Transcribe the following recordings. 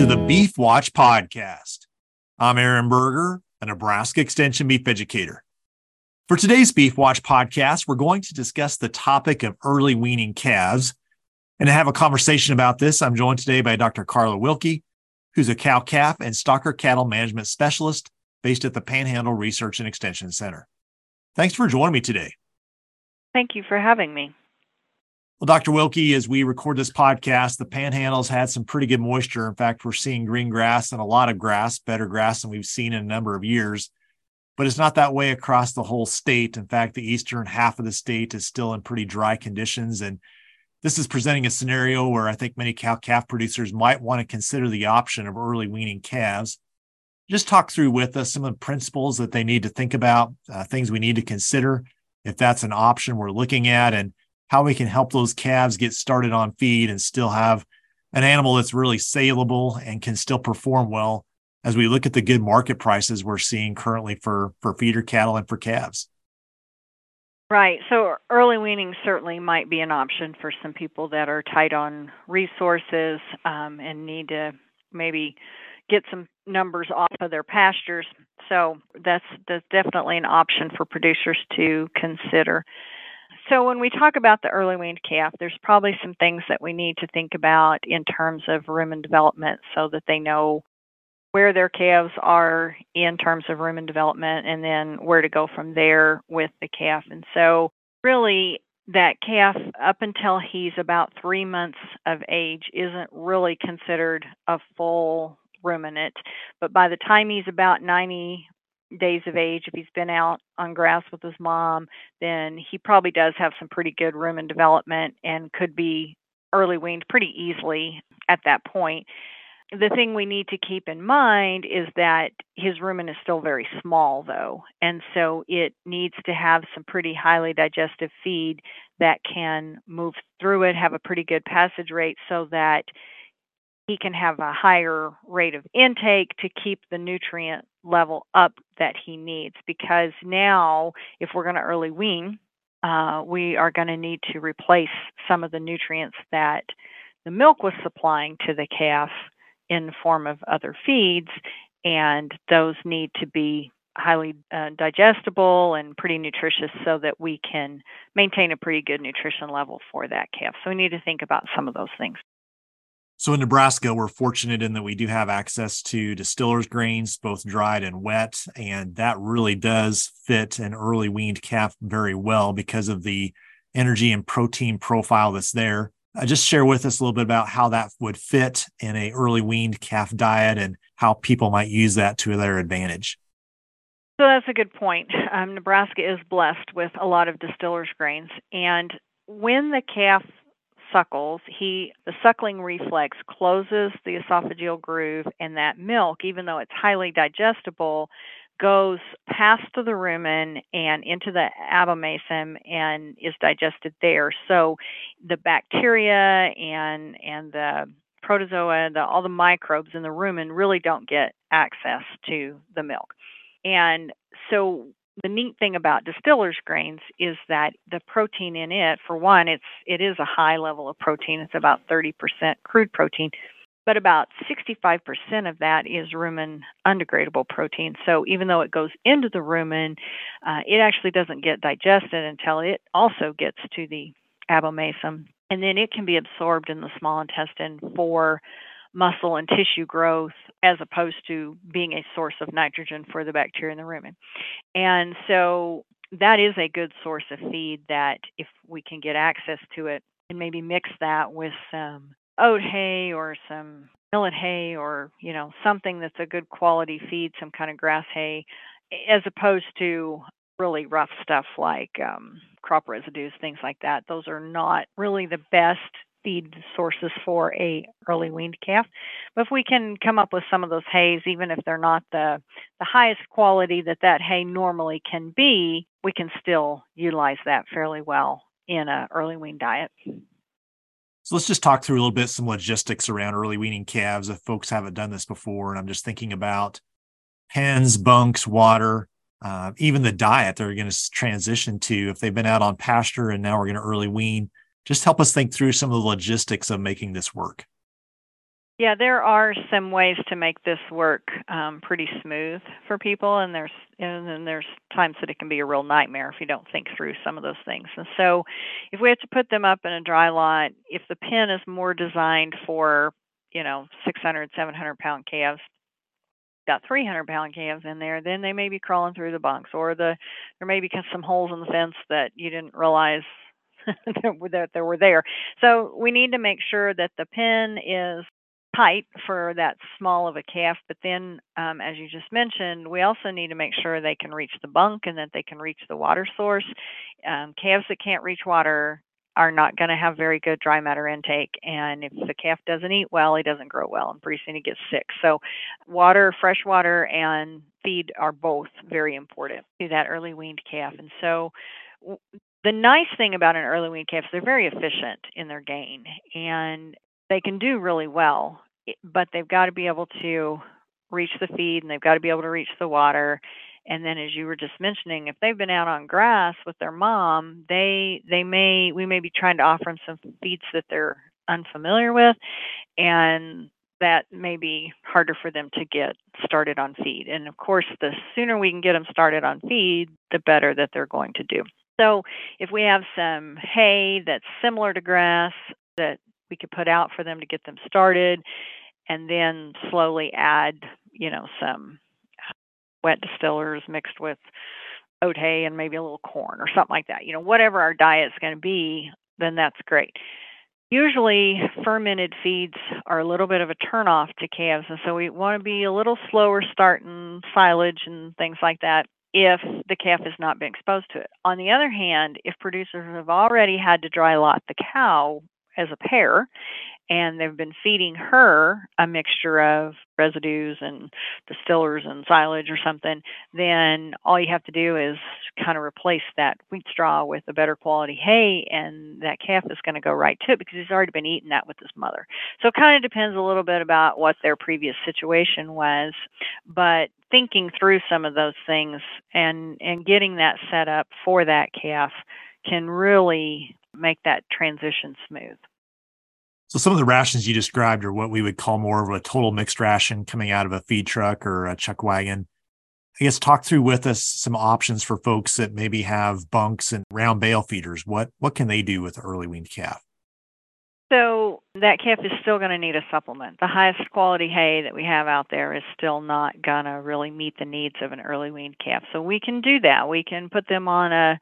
to the Beef Watch podcast. I'm Aaron Berger, a Nebraska Extension beef educator. For today's Beef Watch podcast, we're going to discuss the topic of early weaning calves. And to have a conversation about this, I'm joined today by Dr. Karla Wilke, who's a cow calf and stocker cattle management specialist based at the Panhandle Research and Extension Center. Thanks for joining me today. Thank you for having me. Well, Dr. Wilke, as we record this podcast, the panhandle's had some pretty good moisture. In fact, we're seeing green grass and a lot of grass, better grass than we've seen in a number of years. But it's not that way across the whole state. In fact, the eastern half of the state is still in pretty dry conditions. And this is presenting a scenario where I think many cow calf producers might want to consider the option of early weaning calves. Just talk through with us some of the principles that they need to think about, uh, things we need to consider if that's an option we're looking at, and how we can help those calves get started on feed and still have an animal that's really saleable and can still perform well as we look at the good market prices we're seeing currently for for feeder cattle and for calves. Right. So early weaning certainly might be an option for some people that are tight on resources um, and need to maybe get some numbers off of their pastures. So that's that's definitely an option for producers to consider. So, when we talk about the early weaned calf, there's probably some things that we need to think about in terms of rumen development so that they know where their calves are in terms of rumen development and then where to go from there with the calf. And so, really, that calf, up until he's about three months of age, isn't really considered a full ruminant. But by the time he's about 90 days of age, if he's been out on grass with his mom, then he probably does have some pretty good rumen development and could be early weaned pretty easily at that point. The thing we need to keep in mind is that his rumen is still very small, though, and so it needs to have some pretty highly digestive feed that can move through it, have a pretty good passage rate, so that he can have a higher rate of intake to keep the nutrient level up that he needs. Because now, if we're going to early wean, uh, we are going to need to replace some of the nutrients that the milk was supplying to the calf in the form of other feeds, and those need to be highly uh, digestible and pretty nutritious so that we can maintain a pretty good nutrition level for that calf. So we need to think about some of those things. So in Nebraska, we're fortunate in that we do have access to distillers grains, both dried and wet, and that really does fit an early weaned calf very well because of the energy and protein profile that's there. Uh, just share with us a little bit about how that would fit in a early weaned calf diet and how people might use that to their advantage. So that's a good point. Um, Nebraska is blessed with a lot of distillers grains, and when the calf suckles, he the suckling reflex closes the esophageal groove, and that milk, even though it's highly digestible, goes past the rumen and into the abomasum and is digested there. So the bacteria and and the protozoa, the, all the microbes in the rumen really don't get access to the milk. And so the neat thing about distillers grains is that the protein in it, for one, it's it is a high level of protein. It's about 30% crude protein, but about 65% of that is rumen undegradable protein. So even though it goes into the rumen, uh, it actually doesn't get digested until it also gets to the abomasum, and then it can be absorbed in the small intestine for muscle and tissue growth as opposed to being a source of nitrogen for the bacteria in the rumen. And so that is a good source of feed that if we can get access to it and maybe mix that with some oat hay or some millet hay or you know something that's a good quality feed some kind of grass hay as opposed to really rough stuff like um, crop residues things like that those are not really the best feed sources for a early weaned calf. But if we can come up with some of those hays, even if they're not the the highest quality that that hay normally can be, we can still utilize that fairly well in a early wean diet. So let's just talk through a little bit some logistics around early weaning calves if folks haven't done this before. And I'm just thinking about pens, bunks, water, uh, even the diet they're going to transition to if they've been out on pasture and now we're going to early wean just help us think through some of the logistics of making this work. Yeah, there are some ways to make this work um, pretty smooth for people, and there's and then there's times that it can be a real nightmare if you don't think through some of those things. And so, if we have to put them up in a dry lot, if the pen is more designed for you know 600, 700 pound calves, got 300 pound calves in there, then they may be crawling through the bunks, or the there may be some holes in the fence that you didn't realize that there were there. So we need to make sure that the pen is tight for that small of a calf. But then, um, as you just mentioned, we also need to make sure they can reach the bunk and that they can reach the water source. Um, calves that can't reach water are not going to have very good dry matter intake. And if the calf doesn't eat well, he doesn't grow well, and pretty soon he gets sick. So, water, fresh water, and feed are both very important to that early weaned calf. And so, the nice thing about an early weaned calf is they're very efficient in their gain and they can do really well, eh, but they've got to be able to reach the feed and they've got to be able to reach the water. And then as you were just mentioning, if they've been out on grass with their mom, they they may we may be trying to offer them some feeds that they're unfamiliar with and that may be harder for them to get started on feed. And of course, the sooner we can get them started on feed, the better that they're going to do. So, if we have some hay that's similar to grass that we could put out for them to get them started and then slowly add, you know, some uh, wet distillers mixed with oat hay and maybe a little corn or something like that. You know, whatever our diet's going to be, then that's great. Usually, fermented feeds are a little bit of a turnoff to calves, and so we want to be a little slower starting silage and things like that if the calf has not been exposed to it. On the other hand, if producers have already had to dry lot the cow as a pair and they've been feeding her a mixture of residues and distillers and silage or something, then all you have to do is kind of replace that wheat straw with a better quality hay, and that calf is going to go right to it because he's already been eating that with his mother. So it kind of depends a little bit about what their previous situation was, but thinking through some of those things and and getting that set up for that calf can really make that transition smooth. So some of the rations you described are what we would call more of a total mixed ration coming out of a feed truck or a chuck wagon. I guess talk through with us some options for folks that maybe have bunks and round bale feeders. What what can they do with early weaned calf? So that calf is still going to need a supplement. The highest quality hay that we have out there is still not going to really meet the needs of an early weaned calf. So we can do that. We can put them on a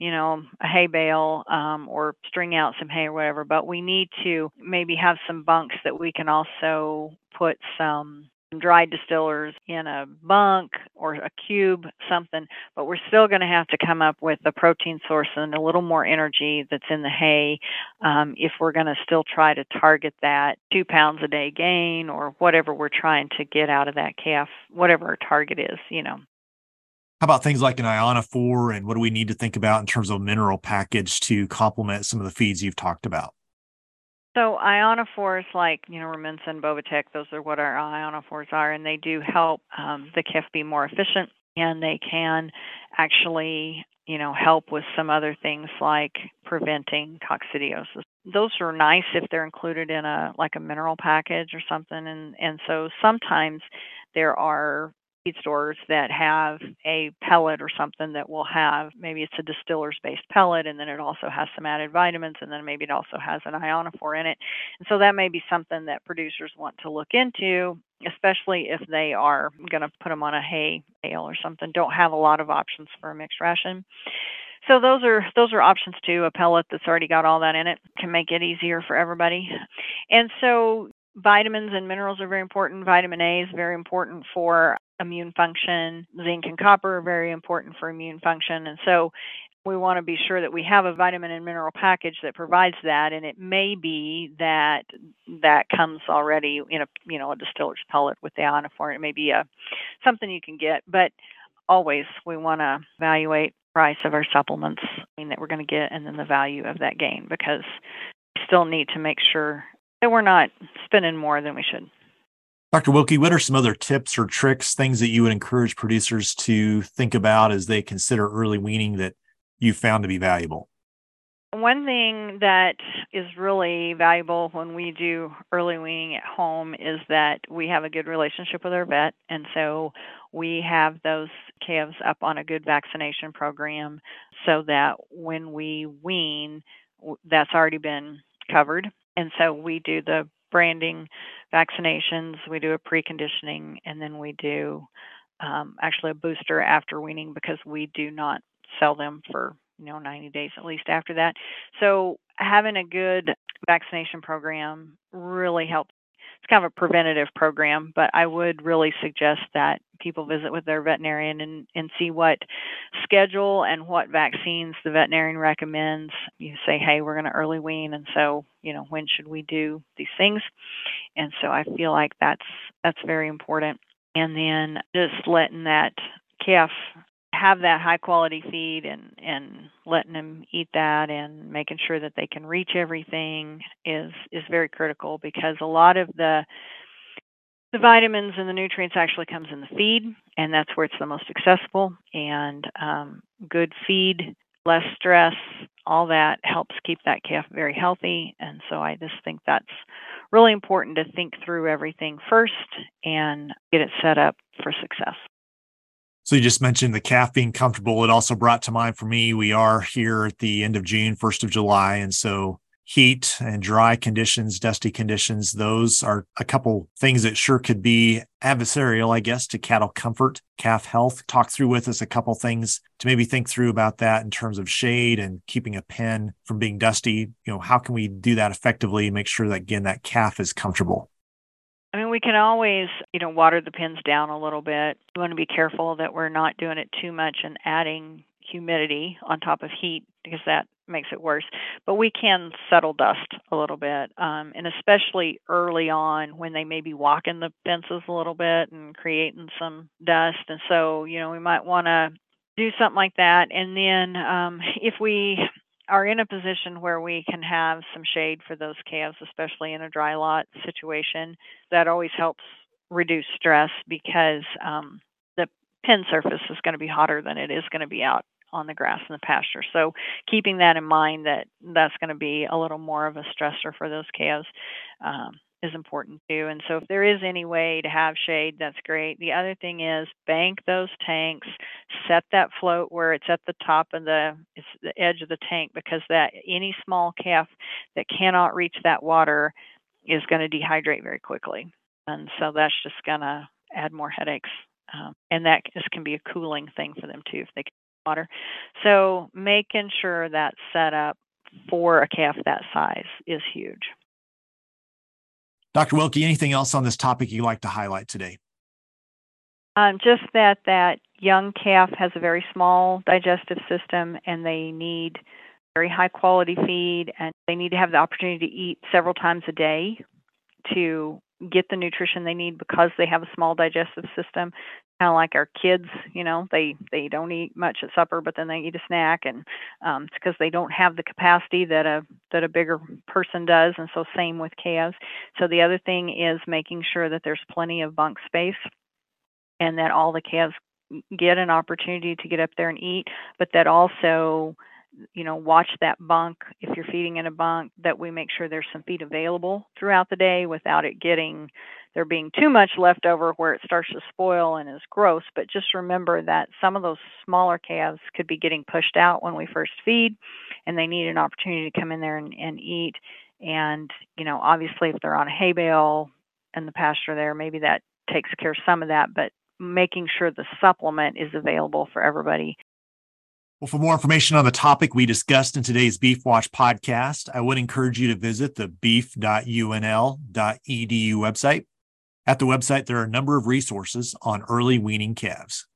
you know, a hay bale um, or string out some hay or whatever. But we need to maybe have some bunks that we can also put some dried distillers in a bunk or a cube, something, but we're still going to have to come up with a protein source and a little more energy that's in the hay um, if we're going to still try to target that two pounds a day gain or whatever we're trying to get out of that calf, whatever our target is, you know. How about things like an ionophore and what do we need to think about in terms of mineral package to complement some of the feeds you've talked about? So ionophores like, you know, Rumensin, Bovatec, those are what our ionophores are, and they do help um, the calf be more efficient and they can actually, you know, help with some other things like preventing coccidiosis. Those are nice if they're included in a like a mineral package or something and and so sometimes there are feed stores that have a pellet or something that will have maybe it's a distiller's based pellet and then it also has some added vitamins and then maybe it also has an ionophore in it. And so that may be something that producers want to look into, especially if they are going to put them on a hay bale or something. Don't have a lot of options for a mixed ration. So those are those are options too. A pellet that's already got all that in it can make it easier for everybody. And so vitamins and minerals are very important. Vitamin A is very important for immune function. Zinc and copper are very important for immune function. And so we want to be sure that we have a vitamin and mineral package that provides that and it may be that that comes already in a you know a distiller's pellet with the ionophore it may be a something you can get but always we want to evaluate price of our supplements I mean, that we're going to get and then the value of that gain because we still need to make sure that we're not spending more than we should Dr. Wilke, what are some other tips or tricks, things that you would encourage producers to think about as they consider early weaning that you found to be valuable? One thing that is really valuable when we do early weaning at home is that we have a good relationship with our vet. And so we have those calves up on a good vaccination program so that when we wean, that's already been covered. And so we do the branding vaccinations, we do a preconditioning, and then we do um, actually a booster after weaning because we do not sell them for you know 90 days at least after that. So having a good vaccination program really helps. It's kind of a preventative program, but I would really suggest that people visit with their veterinarian and, and see what schedule and what vaccines the veterinarian recommends. You say, hey, we're going to early wean, and so you know when should we do these things? And so I feel like that's that's very important. And then just letting that calf have that high quality feed and and letting them eat that and making sure that they can reach everything is is very critical because a lot of the the vitamins and the nutrients actually comes in the feed and that's where it's the most accessible. And um, good feed less stress all that helps keep that calf very healthy. And so i just think that's really important to think through everything first and get it set up for success so you just mentioned the calf being comfortable. It also brought to mind for me, we are here at the end of June, 1st of July. And so heat and dry conditions, dusty conditions, those are a couple things that sure could be adversarial, I guess, to cattle comfort, calf health. Talk through with us a couple things to maybe think through about that in terms of shade and keeping a pen from being dusty. You know, how can we do that effectively and make sure that again that calf is comfortable? I mean, we can always, you know, water the pins down a little bit. We want to be careful that we're not doing it too much and adding humidity on top of heat because that makes it worse. But we can settle dust a little bit, um, and especially early on when they may be walking the fences a little bit and creating some dust. And so, you know, we might want to do something like that. And then um, if we are in a position where we can have some shade for those calves, especially in a dry lot situation. That always helps reduce stress because um, the pen surface is going to be hotter than it is going to be out on the grass in the pasture. So keeping that in mind that that's going to be a little more of a stressor for those calves. Um, is important too. And so if there is any way to have shade, that's great. The other thing is bank those tanks, set that float where it's at the top of the it's the edge of the tank because that any small calf that cannot reach that water is going to dehydrate very quickly. And so that's just going to add more headaches. Um, and that just can be a cooling thing for them too if they can water. So making sure that's set up for a calf that size is huge. Dr. Wilke, anything else on this topic you'd like to highlight today? Um, just that that young calf has a very small digestive system and they need very high quality feed and they need to have the opportunity to eat several times a day to get the nutrition they need because they have a small digestive system kind of like our kids you know they they don't eat much at supper but then they eat a snack and um it's because they don't have the capacity that a that a bigger person does and so same with calves. So the other thing is making sure that there's plenty of bunk space and that all the calves get an opportunity to get up there and eat but that also you know, watch that bunk if you're feeding in a bunk that we make sure there's some feed available throughout the day without it getting there being too much left over where it starts to spoil and is gross. But just remember that some of those smaller calves could be getting pushed out when we first feed and they need an opportunity to come in there and, and eat. And, you know, obviously if they're on a hay bale in the pasture there, maybe that takes care of some of that, but making sure the supplement is available for everybody well, for more information on the topic we discussed in today's Beef Watch podcast, I would encourage you to visit the beef.unl.edu website. At the website, there are a number of resources on early weaning calves.